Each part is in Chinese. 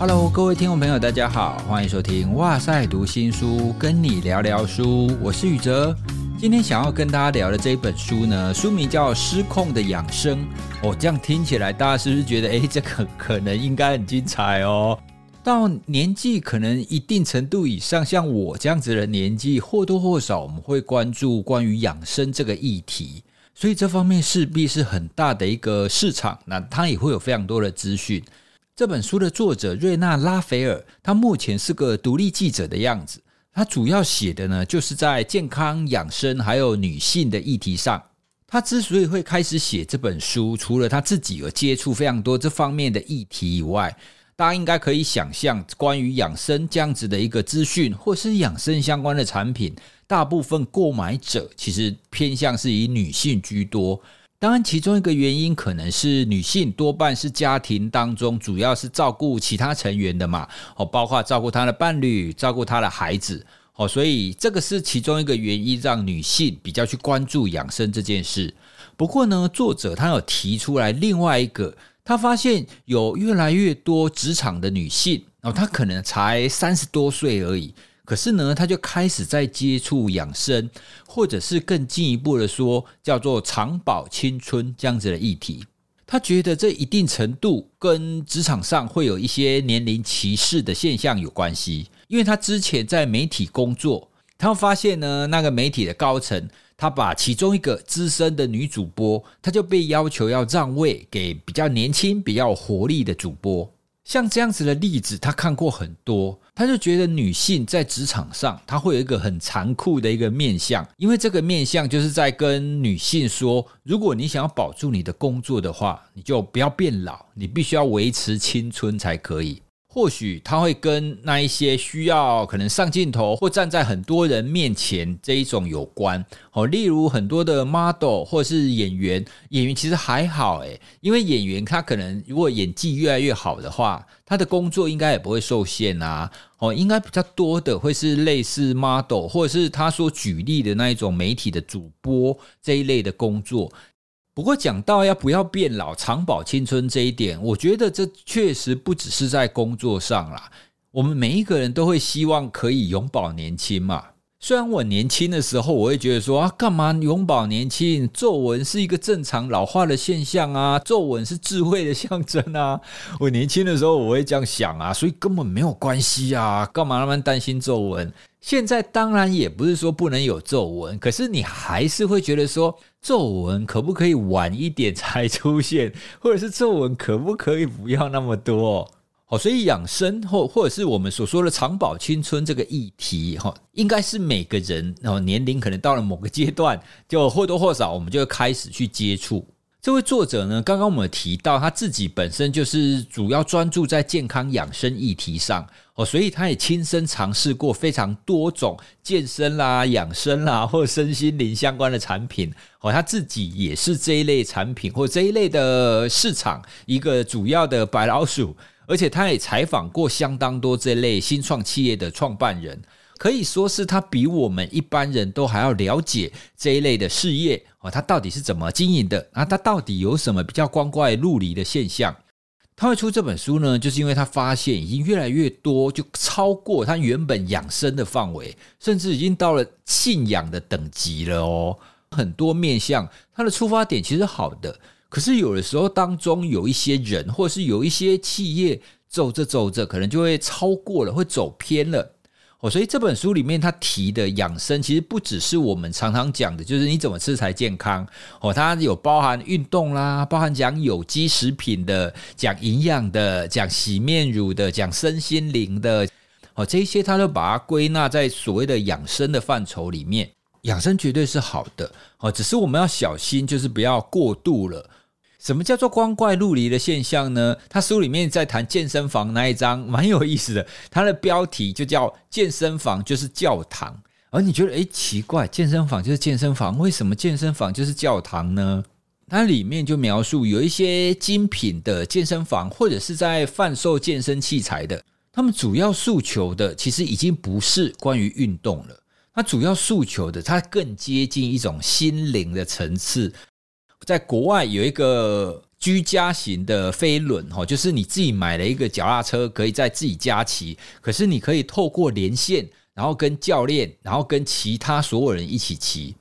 Hello，各位听众朋友，大家好，欢迎收听哇塞读新书，跟你聊聊书，我是宇哲。今天想要跟大家聊的这一本书呢，书名叫《失控的养生》哦，这样听起来，大家是不是觉得，诶，这个可能应该很精彩哦？到年纪可能一定程度以上，像我这样子的年纪，或多或少我们会关注关于养生这个议题，所以这方面势必是很大的一个市场，那它也会有非常多的资讯。这本书的作者瑞纳拉斐尔，他目前是个独立记者的样子。他主要写的呢，就是在健康养生还有女性的议题上。他之所以会开始写这本书，除了他自己有接触非常多这方面的议题以外，大家应该可以想象，关于养生这样子的一个资讯，或是养生相关的产品，大部分购买者其实偏向是以女性居多。当然，其中一个原因可能是女性多半是家庭当中主要是照顾其他成员的嘛，哦，包括照顾她的伴侣、照顾她的孩子，哦，所以这个是其中一个原因，让女性比较去关注养生这件事。不过呢，作者他有提出来另外一个，他发现有越来越多职场的女性，哦，她可能才三十多岁而已。可是呢，他就开始在接触养生，或者是更进一步的说，叫做长保青春这样子的议题。他觉得这一定程度跟职场上会有一些年龄歧视的现象有关系。因为他之前在媒体工作，他发现呢，那个媒体的高层，他把其中一个资深的女主播，他就被要求要让位给比较年轻、比较活力的主播。像这样子的例子，他看过很多，他就觉得女性在职场上，她会有一个很残酷的一个面相，因为这个面相就是在跟女性说，如果你想要保住你的工作的话，你就不要变老，你必须要维持青春才可以。或许他会跟那一些需要可能上镜头或站在很多人面前这一种有关，哦，例如很多的 model 或是演员，演员其实还好诶，因为演员他可能如果演技越来越好的话，他的工作应该也不会受限啊，哦，应该比较多的会是类似 model 或者是他所举例的那一种媒体的主播这一类的工作。不过讲到要不要变老、长保青春这一点，我觉得这确实不只是在工作上啦。我们每一个人都会希望可以永保年轻嘛。虽然我年轻的时候，我会觉得说啊，干嘛永葆年轻？皱纹是一个正常老化的现象啊，皱纹是智慧的象征啊。我年轻的时候我会这样想啊，所以根本没有关系啊，干嘛那么担心皱纹？现在当然也不是说不能有皱纹，可是你还是会觉得说，皱纹可不可以晚一点才出现，或者是皱纹可不可以不要那么多？哦，所以养生或或者是我们所说的长保青春这个议题，哈，应该是每个人哦年龄可能到了某个阶段，就或多或少我们就会开始去接触。这位作者呢，刚刚我们提到他自己本身就是主要专注在健康养生议题上，哦，所以他也亲身尝试过非常多种健身啦、养生啦或者身心灵相关的产品，哦，他自己也是这一类产品或这一类的市场一个主要的白老鼠。而且他也采访过相当多这类新创企业的创办人，可以说是他比我们一般人都还要了解这一类的事业哦，他到底是怎么经营的？啊，他到底有什么比较光怪陆离的现象？他会出这本书呢，就是因为他发现已经越来越多，就超过他原本养生的范围，甚至已经到了信仰的等级了哦。很多面向，他的出发点其实好的。可是有的时候当中有一些人，或是有一些企业走着走着，可能就会超过了，会走偏了。哦，所以这本书里面他提的养生，其实不只是我们常常讲的，就是你怎么吃才健康。哦，它有包含运动啦，包含讲有机食品的，讲营养的，讲洗面乳的，讲身心灵的。哦，这些他都把它归纳在所谓的养生的范畴里面。养生绝对是好的。哦，只是我们要小心，就是不要过度了。什么叫做光怪陆离的现象呢？他书里面在谈健身房那一章 蛮有意思的，他的标题就叫“健身房就是教堂”。而你觉得，诶，奇怪，健身房就是健身房，为什么健身房就是教堂呢？它里面就描述有一些精品的健身房，或者是在贩售健身器材的，他们主要诉求的其实已经不是关于运动了，它主要诉求的，它更接近一种心灵的层次。在国外有一个居家型的飞轮哈，就是你自己买了一个脚踏车，可以在自己家骑，可是你可以透过连线，然后跟教练，然后跟其他所有人一起骑。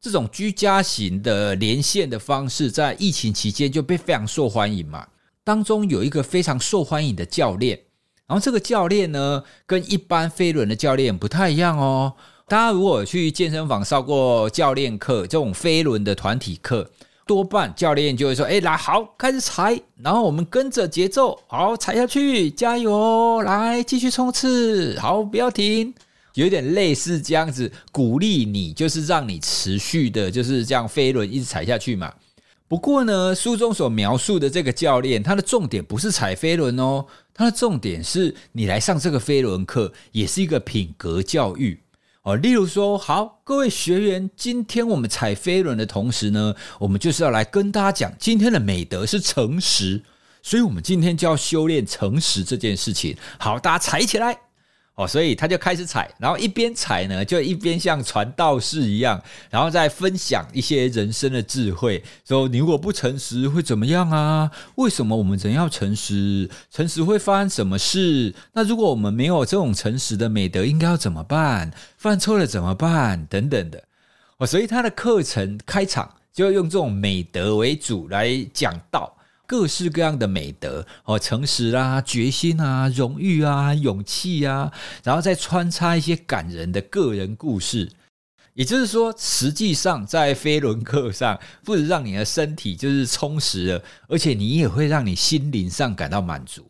这种居家型的连线的方式，在疫情期间就被非常受欢迎嘛。当中有一个非常受欢迎的教练，然后这个教练呢，跟一般飞轮的教练不太一样哦。大家如果去健身房上过教练课，这种飞轮的团体课。多半教练就会说：“哎，来，好，开始踩，然后我们跟着节奏，好，踩下去，加油，来，继续冲刺，好，不要停。”有点类似这样子鼓励你，就是让你持续的，就是这样飞轮一直踩下去嘛。不过呢，书中所描述的这个教练，他的重点不是踩飞轮哦，他的重点是你来上这个飞轮课，也是一个品格教育。哦，例如说，好，各位学员，今天我们踩飞轮的同时呢，我们就是要来跟大家讲，今天的美德是诚实，所以我们今天就要修炼诚实这件事情。好，大家踩起来。哦，所以他就开始踩，然后一边踩呢，就一边像传道士一样，然后再分享一些人生的智慧，说你如果不诚实会怎么样啊？为什么我们人要诚实？诚实会发生什么事？那如果我们没有这种诚实的美德，应该要怎么办？犯错了怎么办？等等的。哦，所以他的课程开场就要用这种美德为主来讲道。各式各样的美德哦，诚实啊，决心啊，荣誉啊，勇气啊，然后再穿插一些感人的个人故事。也就是说，实际上在飞轮课上，不止让你的身体就是充实了，而且你也会让你心灵上感到满足。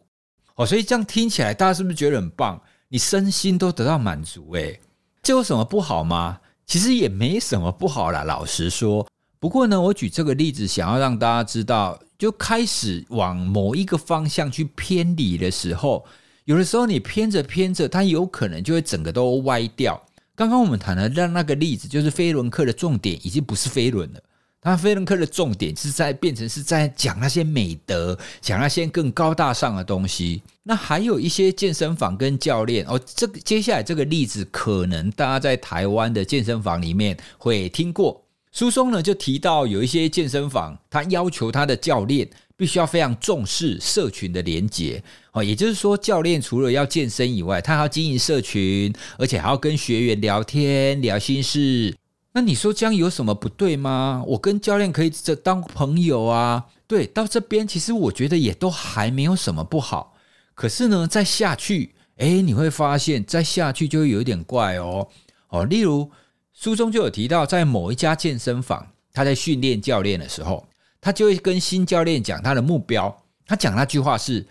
哦，所以这样听起来，大家是不是觉得很棒？你身心都得到满足，诶，这有什么不好吗？其实也没什么不好啦，老实说。不过呢，我举这个例子，想要让大家知道。就开始往某一个方向去偏离的时候，有的时候你偏着偏着，它有可能就会整个都歪掉。刚刚我们谈的让那个例子，就是飞轮课的重点已经不是飞轮了，它飞轮课的重点是在变成是在讲那些美德，讲那些更高大上的东西。那还有一些健身房跟教练哦，这个接下来这个例子，可能大家在台湾的健身房里面会听过。书中呢就提到有一些健身房，他要求他的教练必须要非常重视社群的连结哦，也就是说，教练除了要健身以外，他还要经营社群，而且还要跟学员聊天聊心事。那你说这样有什么不对吗？我跟教练可以这当朋友啊。对，到这边其实我觉得也都还没有什么不好。可是呢，再下去，诶，你会发现再下去就会有点怪哦哦，例如。书中就有提到，在某一家健身房，他在训练教练的时候，他就会跟新教练讲他的目标。他讲那句话是：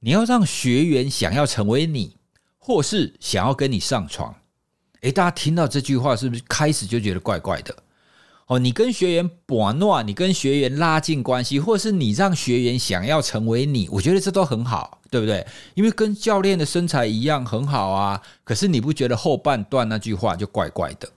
你要让学员想要成为你，或是想要跟你上床。诶，大家听到这句话是不是开始就觉得怪怪的？哦，你跟学员玩弄，你跟学员拉近关系，或是你让学员想要成为你，我觉得这都很好，对不对？因为跟教练的身材一样很好啊。可是你不觉得后半段那句话就怪怪的？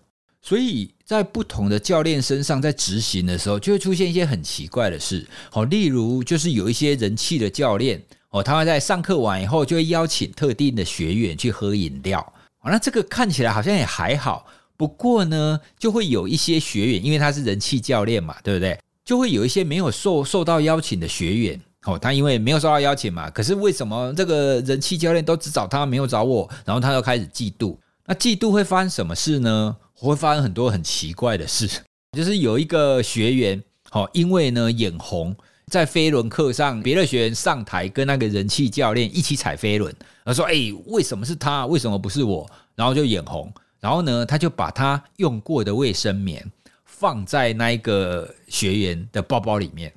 所以在不同的教练身上，在执行的时候，就会出现一些很奇怪的事。好，例如就是有一些人气的教练，哦，他会在上课完以后，就会邀请特定的学员去喝饮料。那这个看起来好像也还好。不过呢，就会有一些学员，因为他是人气教练嘛，对不对？就会有一些没有受受到邀请的学员，哦，他因为没有受到邀请嘛，可是为什么这个人气教练都只找他，没有找我？然后他就开始嫉妒。那嫉妒会发生什么事呢？会发生很多很奇怪的事，就是有一个学员，好，因为呢眼红，在飞轮课上，别的学员上台跟那个人气教练一起踩飞轮，他说：“哎，为什么是他？为什么不是我？”然后就眼红，然后呢，他就把他用过的卫生棉放在那一个学员的包包里面。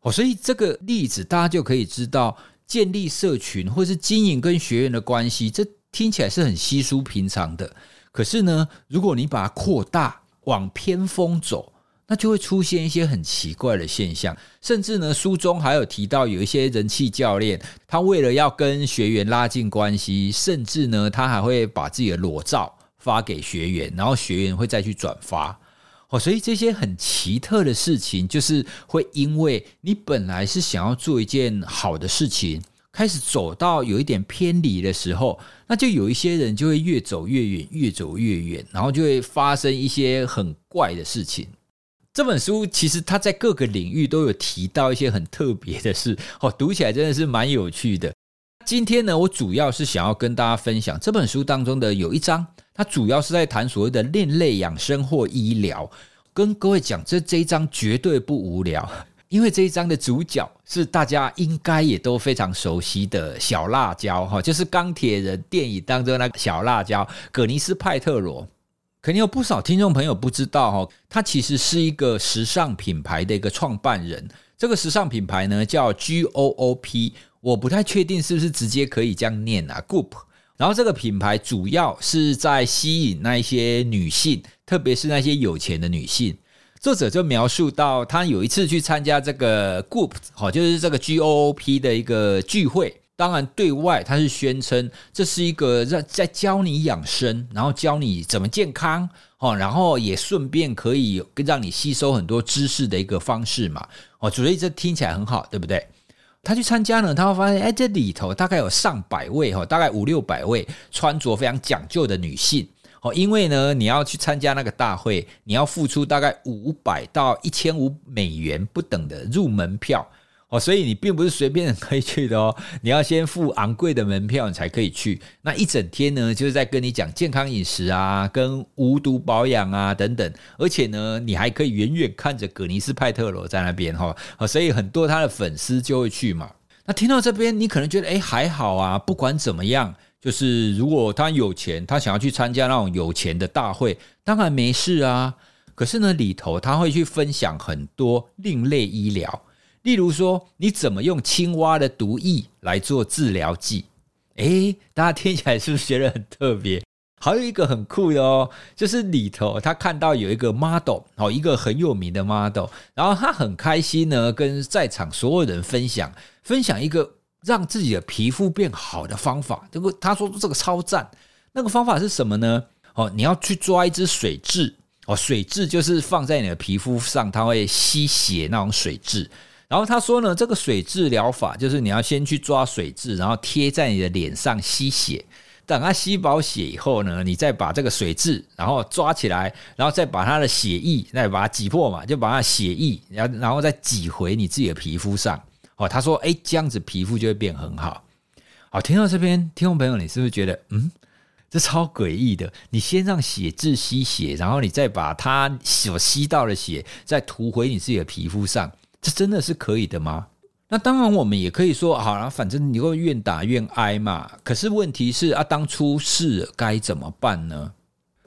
哦，所以这个例子大家就可以知道，建立社群或是经营跟学员的关系，这听起来是很稀疏平常的。可是呢，如果你把它扩大往偏锋走，那就会出现一些很奇怪的现象。甚至呢，书中还有提到有一些人气教练，他为了要跟学员拉近关系，甚至呢，他还会把自己的裸照发给学员，然后学员会再去转发。哦，所以这些很奇特的事情，就是会因为你本来是想要做一件好的事情。开始走到有一点偏离的时候，那就有一些人就会越走越远，越走越远，然后就会发生一些很怪的事情。这本书其实它在各个领域都有提到一些很特别的事哦，读起来真的是蛮有趣的。今天呢，我主要是想要跟大家分享这本书当中的有一章，它主要是在谈所谓的另类养生或医疗。跟各位讲，这这一章绝对不无聊，因为这一章的主角是大家应该也都非常熟悉的小辣椒哈，就是钢铁人电影当中那个小辣椒葛尼斯派特罗。肯定有不少听众朋友不知道哈，他其实是一个时尚品牌的一个创办人。这个时尚品牌呢叫 G O O P，我不太确定是不是直接可以这样念啊，Goop。然后这个品牌主要是在吸引那一些女性。特别是那些有钱的女性，作者就描述到，他有一次去参加这个 group，好，就是这个 G O O P 的一个聚会。当然，对外他是宣称这是一个在在教你养生，然后教你怎么健康，哦，然后也顺便可以让你吸收很多知识的一个方式嘛。哦，所以这听起来很好，对不对？他去参加呢，他会发现，哎，这里头大概有上百位，哈，大概五六百位穿着非常讲究的女性。哦，因为呢，你要去参加那个大会，你要付出大概五百到一千五美元不等的入门票哦，所以你并不是随便可以去的哦，你要先付昂贵的门票，你才可以去。那一整天呢，就是在跟你讲健康饮食啊，跟无毒保养啊等等，而且呢，你还可以远远看着葛尼斯派特罗在那边哈，所以很多他的粉丝就会去嘛。那听到这边，你可能觉得哎，还好啊，不管怎么样。就是如果他有钱，他想要去参加那种有钱的大会，当然没事啊。可是呢，里头他会去分享很多另类医疗，例如说你怎么用青蛙的毒液来做治疗剂。诶，大家听起来是不是觉得很特别？还有一个很酷的哦，就是里头他看到有一个 model 哦，一个很有名的 model，然后他很开心呢，跟在场所有人分享分享一个。让自己的皮肤变好的方法，这个他说这个超赞。那个方法是什么呢？哦，你要去抓一只水蛭哦，水蛭就是放在你的皮肤上，它会吸血那种水蛭。然后他说呢，这个水蛭疗法就是你要先去抓水蛭，然后贴在你的脸上吸血。等它吸饱血以后呢，你再把这个水蛭然后抓起来，然后再把它的血液再把它挤破嘛，就把它血液然后然后再挤回你自己的皮肤上。哦，他说：“哎，这样子皮肤就会变很好。”好，听到这边，听众朋友，你是不是觉得，嗯，这超诡异的？你先让血蛭吸血，然后你再把它所吸到的血再涂回你自己的皮肤上，这真的是可以的吗？那当然，我们也可以说，好了，反正你会愿打愿挨嘛。可是问题是啊，当出事该怎么办呢？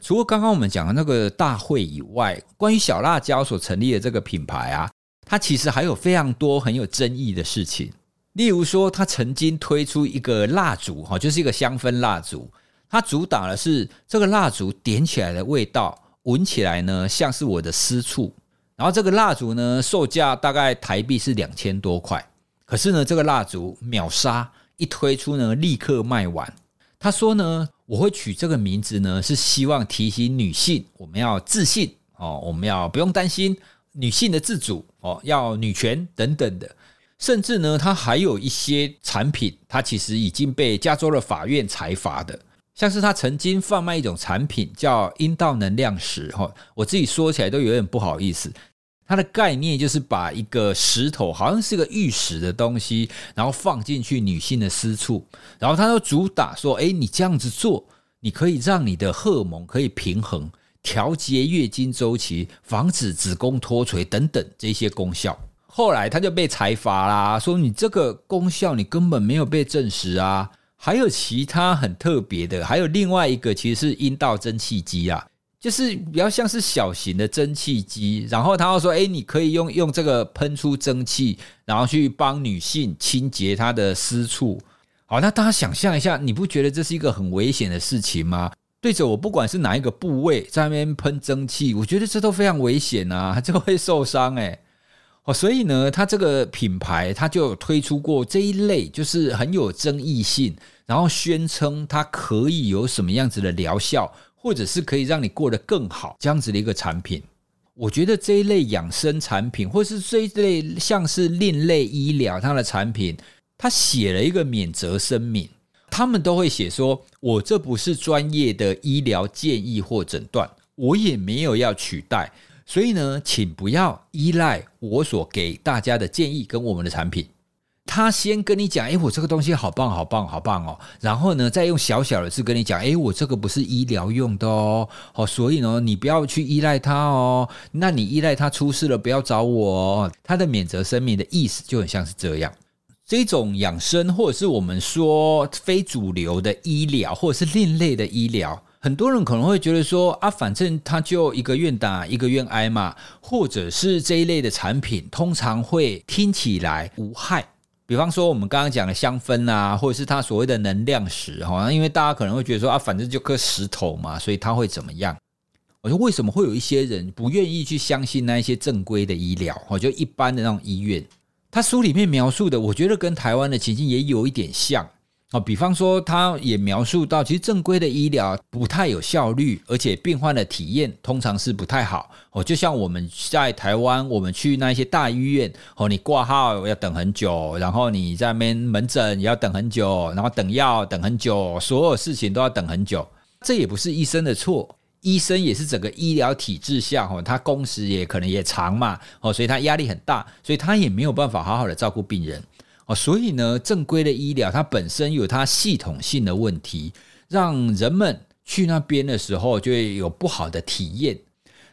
除了刚刚我们讲的那个大会以外，关于小辣椒所成立的这个品牌啊。它其实还有非常多很有争议的事情，例如说，他曾经推出一个蜡烛，哈，就是一个香氛蜡烛，它主打的是这个蜡烛点起来的味道，闻起来呢像是我的私处。然后这个蜡烛呢，售价大概台币是两千多块，可是呢，这个蜡烛秒杀，一推出呢立刻卖完。他说呢，我会取这个名字呢，是希望提醒女性，我们要自信哦，我们要不用担心。女性的自主哦，要女权等等的，甚至呢，它还有一些产品，它其实已经被加州的法院裁罚的，像是它曾经贩卖一种产品叫阴道能量石哈，我自己说起来都有点不好意思。它的概念就是把一个石头，好像是个玉石的东西，然后放进去女性的私处，然后它就主打说，诶，你这样子做，你可以让你的荷尔蒙可以平衡。调节月经周期，防止子宫脱垂等等这些功效，后来他就被裁罚啦，说你这个功效你根本没有被证实啊。还有其他很特别的，还有另外一个其实是阴道蒸汽机啊，就是比较像是小型的蒸汽机。然后他又说，哎，你可以用用这个喷出蒸汽，然后去帮女性清洁她的私处。好，那大家想象一下，你不觉得这是一个很危险的事情吗？对着我，不管是哪一个部位，在那边喷蒸汽，我觉得这都非常危险啊，就会受伤哎。哦，所以呢，它这个品牌，它就有推出过这一类，就是很有争议性，然后宣称它可以有什么样子的疗效，或者是可以让你过得更好这样子的一个产品。我觉得这一类养生产品，或是这一类像是另类医疗它的产品，它写了一个免责声明。他们都会写说：“我这不是专业的医疗建议或诊断，我也没有要取代。所以呢，请不要依赖我所给大家的建议跟我们的产品。他先跟你讲，哎，我这个东西好棒，好棒，好棒哦。然后呢，再用小小的字跟你讲，哎，我这个不是医疗用的哦。好，所以呢，你不要去依赖它哦。那你依赖它出事了，不要找我哦。他的免责声明的意思就很像是这样。这种养生，或者是我们说非主流的医疗，或者是另类的医疗，很多人可能会觉得说啊，反正他就一个愿打一个愿挨嘛，或者是这一类的产品，通常会听起来无害。比方说，我们刚刚讲的香氛啊，或者是它所谓的能量石，哈，因为大家可能会觉得说啊，反正就颗石头嘛，所以它会怎么样？我说为什么会有一些人不愿意去相信那一些正规的医疗？哦，就一般的那种医院，他书里面描述的，我觉得跟台湾的情境也有一点像。哦，比方说，他也描述到，其实正规的医疗不太有效率，而且病患的体验通常是不太好。哦，就像我们在台湾，我们去那些大医院，哦，你挂号要等很久，然后你在那边门诊也要等很久，然后等药等很久，所有事情都要等很久。这也不是医生的错，医生也是整个医疗体制下，哦，他工时也可能也长嘛，哦，所以他压力很大，所以他也没有办法好好的照顾病人。哦所以呢，正规的医疗它本身有它系统性的问题，让人们去那边的时候就会有不好的体验。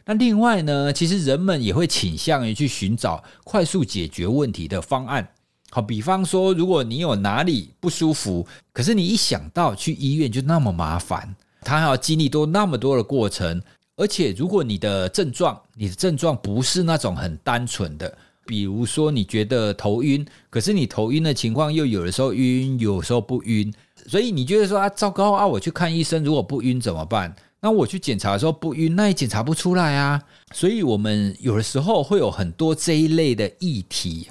那另外呢，其实人们也会倾向于去寻找快速解决问题的方案。好，比方说，如果你有哪里不舒服，可是你一想到去医院就那么麻烦，他还要经历多那么多的过程，而且如果你的症状，你的症状不是那种很单纯的。比如说，你觉得头晕，可是你头晕的情况又有的时候晕，有时候不晕，所以你觉得说啊，糟糕啊，我去看医生，如果不晕怎么办？那我去检查的时候不晕，那也检查不出来啊。所以我们有的时候会有很多这一类的议题，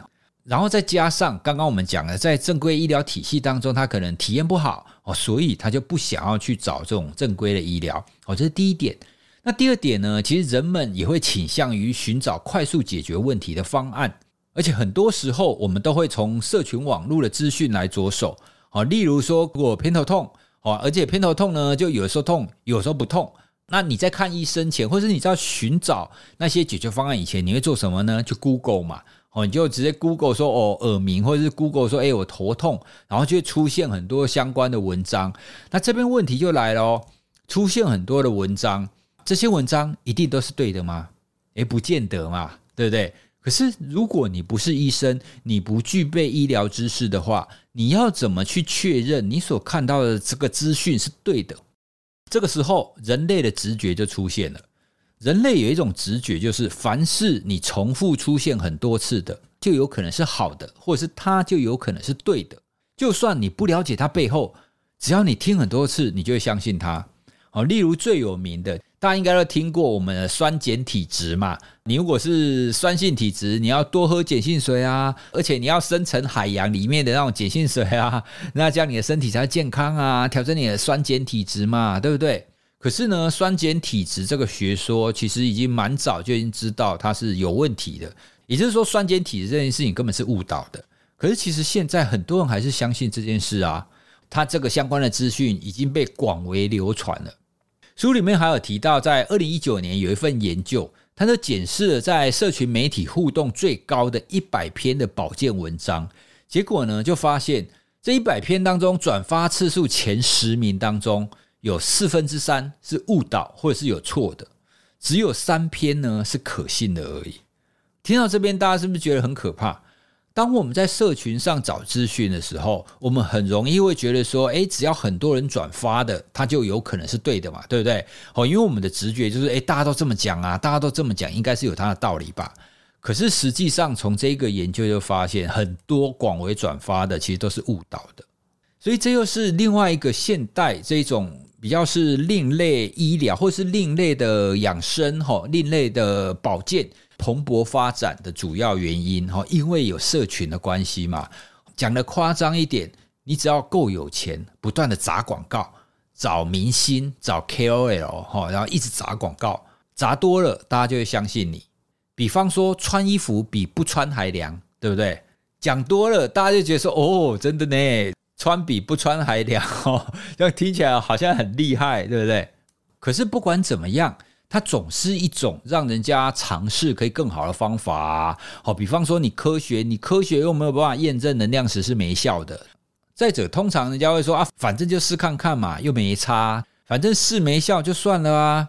然后再加上刚刚我们讲的，在正规医疗体系当中，他可能体验不好哦，所以他就不想要去找这种正规的医疗哦，这是第一点。那第二点呢，其实人们也会倾向于寻找快速解决问题的方案，而且很多时候我们都会从社群网络的资讯来着手。哦，例如说我偏头痛，哦，而且偏头痛呢，就有时候痛，有时候不痛。那你在看医生前，或者你在寻找那些解决方案以前，你会做什么呢？就 Google 嘛，你就直接 Google 说哦耳鸣，或者是 Google 说哎我头痛，然后就会出现很多相关的文章。那这边问题就来了哦，出现很多的文章。这些文章一定都是对的吗？诶，不见得嘛，对不对？可是如果你不是医生，你不具备医疗知识的话，你要怎么去确认你所看到的这个资讯是对的？这个时候，人类的直觉就出现了。人类有一种直觉，就是凡是你重复出现很多次的，就有可能是好的，或者是它就有可能是对的。就算你不了解它背后，只要你听很多次，你就会相信它。哦，例如最有名的。大家应该都听过我们的酸碱体质嘛？你如果是酸性体质，你要多喝碱性水啊，而且你要深层海洋里面的那种碱性水啊，那这样你的身体才健康啊，调整你的酸碱体质嘛，对不对？可是呢，酸碱体质这个学说其实已经蛮早就已经知道它是有问题的，也就是说，酸碱体质这件事情根本是误导的。可是其实现在很多人还是相信这件事啊，它这个相关的资讯已经被广为流传了。书里面还有提到，在二零一九年有一份研究，它就检视了在社群媒体互动最高的一百篇的保健文章，结果呢，就发现这一百篇当中，转发次数前十名当中，有四分之三是误导或者是有错的，只有三篇呢是可信的而已。听到这边，大家是不是觉得很可怕？当我们在社群上找资讯的时候，我们很容易会觉得说，诶，只要很多人转发的，它就有可能是对的嘛，对不对？哦，因为我们的直觉就是，诶，大家都这么讲啊，大家都这么讲，应该是有它的道理吧。可是实际上，从这个研究就发现，很多广为转发的其实都是误导的。所以这又是另外一个现代这种比较是另类医疗，或是另类的养生，哈，另类的保健。蓬勃发展的主要原因，哈，因为有社群的关系嘛。讲得夸张一点，你只要够有钱，不断的砸广告，找明星，找 KOL，哈，然后一直砸广告，砸多了，大家就会相信你。比方说，穿衣服比不穿还凉，对不对？讲多了，大家就觉得说，哦，真的呢，穿比不穿还凉，哦，这样听起来好像很厉害，对不对？可是不管怎么样。它总是一种让人家尝试可以更好的方法啊。好，比方说你科学，你科学又没有办法验证能量石是没效的。再者，通常人家会说啊，反正就试看看嘛，又没差，反正试没效就算了啊。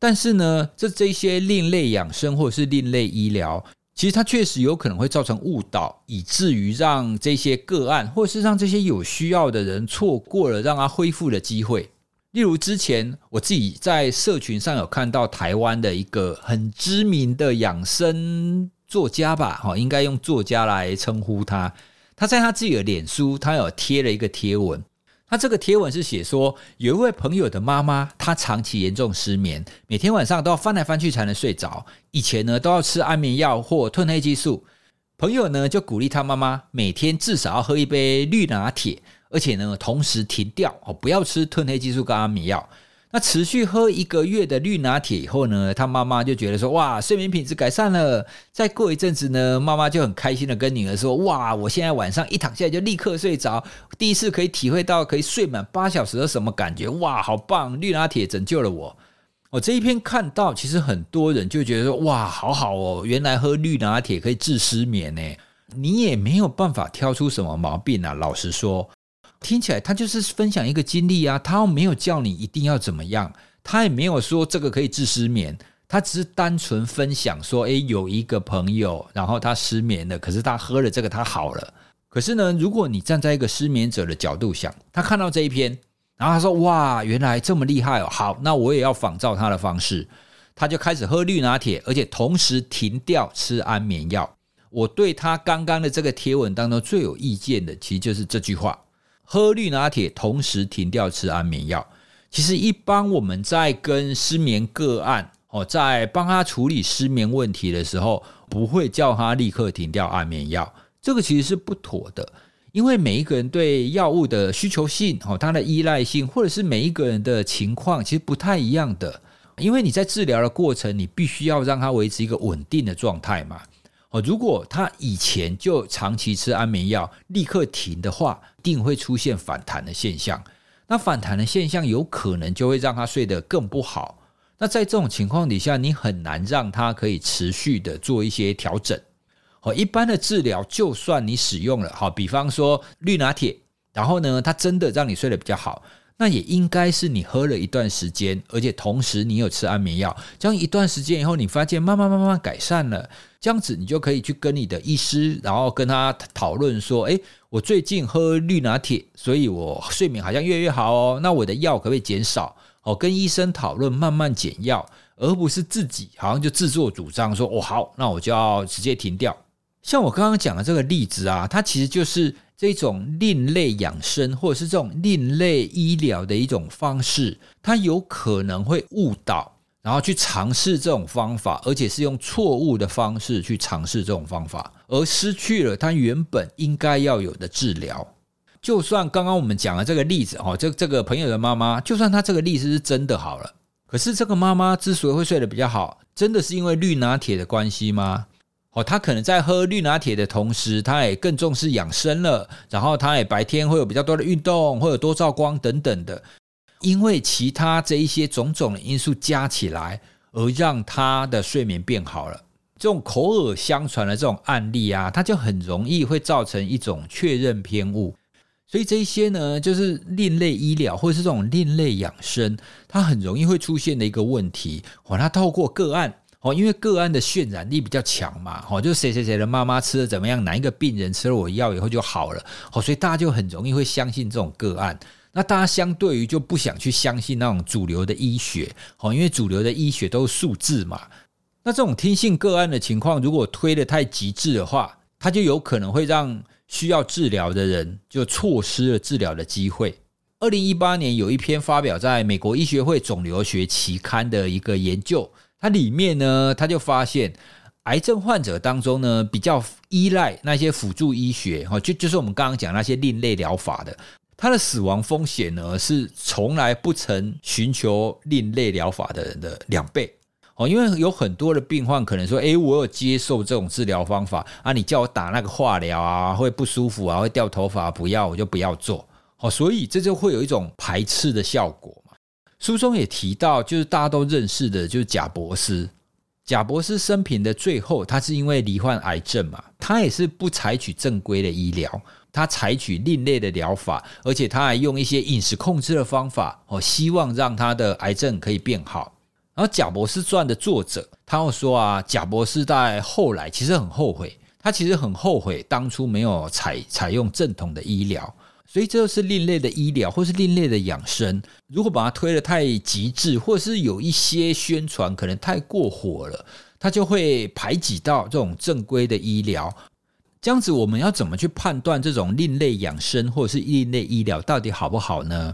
但是呢，这这些另类养生或者是另类医疗，其实它确实有可能会造成误导，以至于让这些个案或是让这些有需要的人错过了让他恢复的机会。例如之前我自己在社群上有看到台湾的一个很知名的养生作家吧，哈，应该用作家来称呼他。他在他自己的脸书，他有贴了一个贴文。他这个贴文是写说，有一位朋友的妈妈，她长期严重失眠，每天晚上都要翻来翻去才能睡着。以前呢，都要吃安眠药或褪黑激素。朋友呢，就鼓励他妈妈每天至少要喝一杯绿拿铁。而且呢，同时停掉哦，不要吃褪黑激素跟安眠药。那持续喝一个月的绿拿铁以后呢，他妈妈就觉得说，哇，睡眠品质改善了。再过一阵子呢，妈妈就很开心的跟女儿说，哇，我现在晚上一躺下来就立刻睡着，第一次可以体会到可以睡满八小时的什么感觉，哇，好棒！绿拿铁拯救了我。我这一篇看到，其实很多人就觉得说，哇，好好哦，原来喝绿拿铁可以治失眠呢。你也没有办法挑出什么毛病啊，老实说。听起来他就是分享一个经历啊，他没有叫你一定要怎么样，他也没有说这个可以治失眠，他只是单纯分享说，诶，有一个朋友，然后他失眠了，可是他喝了这个他好了。可是呢，如果你站在一个失眠者的角度想，他看到这一篇，然后他说，哇，原来这么厉害哦，好，那我也要仿照他的方式，他就开始喝绿拿铁，而且同时停掉吃安眠药。我对他刚刚的这个贴文当中最有意见的，其实就是这句话。喝绿拿铁，同时停掉吃安眠药。其实，一般我们在跟失眠个案哦，在帮他处理失眠问题的时候，不会叫他立刻停掉安眠药。这个其实是不妥的，因为每一个人对药物的需求性哦，他的依赖性，或者是每一个人的情况，其实不太一样的。因为你在治疗的过程，你必须要让他维持一个稳定的状态嘛。哦，如果他以前就长期吃安眠药，立刻停的话，定会出现反弹的现象。那反弹的现象有可能就会让他睡得更不好。那在这种情况底下，你很难让他可以持续的做一些调整。哦，一般的治疗，就算你使用了，好，比方说绿拿铁，然后呢，它真的让你睡得比较好。那也应该是你喝了一段时间，而且同时你有吃安眠药，这样一段时间以后，你发现慢慢慢慢改善了，这样子你就可以去跟你的医师，然后跟他讨论说，诶，我最近喝绿拿铁，所以我睡眠好像越来越好哦，那我的药可不可以减少？哦，跟医生讨论慢慢减药，而不是自己好像就自作主张说，哦好，那我就要直接停掉。像我刚刚讲的这个例子啊，它其实就是。这种另类养生，或者是这种另类医疗的一种方式，它有可能会误导，然后去尝试这种方法，而且是用错误的方式去尝试这种方法，而失去了它原本应该要有的治疗。就算刚刚我们讲的这个例子，哦，这这个朋友的妈妈，就算他这个例子是真的好了，可是这个妈妈之所以会睡得比较好，真的是因为绿拿铁的关系吗？哦，他可能在喝绿拿铁的同时，他也更重视养生了。然后，他也白天会有比较多的运动，会有多照光等等的。因为其他这一些种种的因素加起来，而让他的睡眠变好了。这种口耳相传的这种案例啊，它就很容易会造成一种确认偏误。所以这一些呢，就是另类医疗或者是这种另类养生，它很容易会出现的一个问题。哦，他透过个案。哦，因为个案的渲染力比较强嘛，哦，就谁谁谁的妈妈吃的怎么样，哪一个病人吃了我药以后就好了，哦，所以大家就很容易会相信这种个案。那大家相对于就不想去相信那种主流的医学，哦，因为主流的医学都是数字嘛。那这种听信个案的情况，如果推得太极致的话，它就有可能会让需要治疗的人就错失了治疗的机会。二零一八年有一篇发表在美国医学会肿瘤学期刊的一个研究。它里面呢，他就发现癌症患者当中呢，比较依赖那些辅助医学，哈，就就是我们刚刚讲那些另类疗法的，他的死亡风险呢是从来不曾寻求另类疗法的人的两倍，哦，因为有很多的病患可能说，诶，我有接受这种治疗方法啊，你叫我打那个化疗啊，会不舒服啊，会掉头发，不要我就不要做，哦，所以这就会有一种排斥的效果。书中也提到，就是大家都认识的，就是贾博士。贾博士生平的最后，他是因为罹患癌症嘛，他也是不采取正规的医疗，他采取另类的疗法，而且他还用一些饮食控制的方法，哦，希望让他的癌症可以变好。然后《贾博士传》的作者，他又说啊，贾博士在后来其实很后悔，他其实很后悔当初没有采采用正统的医疗。所以这就是另类的医疗，或是另类的养生。如果把它推得太极致，或者是有一些宣传可能太过火了，它就会排挤到这种正规的医疗。这样子，我们要怎么去判断这种另类养生或者是另类医疗到底好不好呢？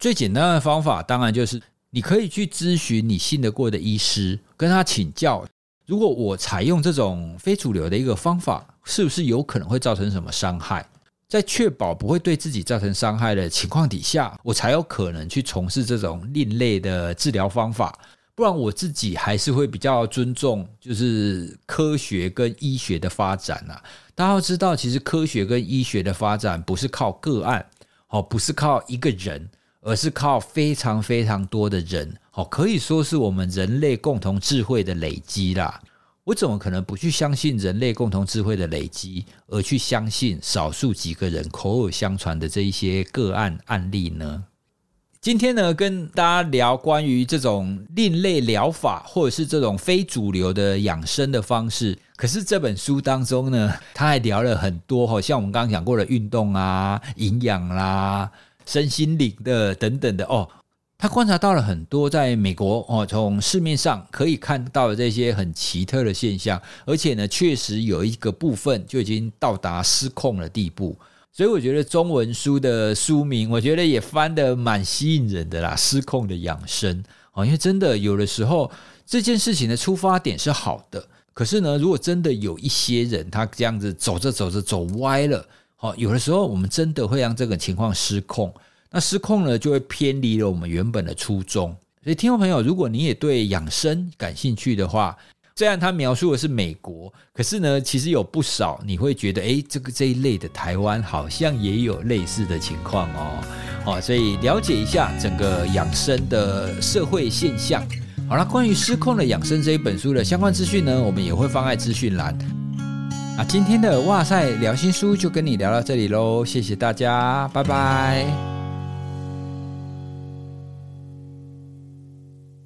最简单的方法，当然就是你可以去咨询你信得过的医师，跟他请教。如果我采用这种非主流的一个方法，是不是有可能会造成什么伤害？在确保不会对自己造成伤害的情况底下，我才有可能去从事这种另类的治疗方法。不然，我自己还是会比较尊重，就是科学跟医学的发展啊。大家要知道，其实科学跟医学的发展不是靠个案，哦，不是靠一个人，而是靠非常非常多的人，哦，可以说是我们人类共同智慧的累积啦。我怎么可能不去相信人类共同智慧的累积，而去相信少数几个人口耳相传的这一些个案案例呢？今天呢，跟大家聊关于这种另类疗法，或者是这种非主流的养生的方式。可是这本书当中呢，他还聊了很多，好像我们刚刚讲过的运动啊、营养啦、身心灵的等等的哦。他观察到了很多在美国哦，从市面上可以看到的这些很奇特的现象，而且呢，确实有一个部分就已经到达失控的地步。所以我觉得中文书的书名，我觉得也翻得蛮吸引人的啦，“失控的养生”哦，因为真的有的时候这件事情的出发点是好的，可是呢，如果真的有一些人他这样子走着走着走歪了，哦，有的时候我们真的会让这个情况失控。那失控了，就会偏离了我们原本的初衷。所以，听众朋友，如果你也对养生感兴趣的话，虽然他描述的是美国，可是呢，其实有不少你会觉得，诶，这个这一类的台湾好像也有类似的情况哦。好，所以了解一下整个养生的社会现象。好了，关于《失控的养生》这一本书的相关资讯呢，我们也会放在资讯栏。那今天的哇塞聊心书就跟你聊到这里喽，谢谢大家，拜拜。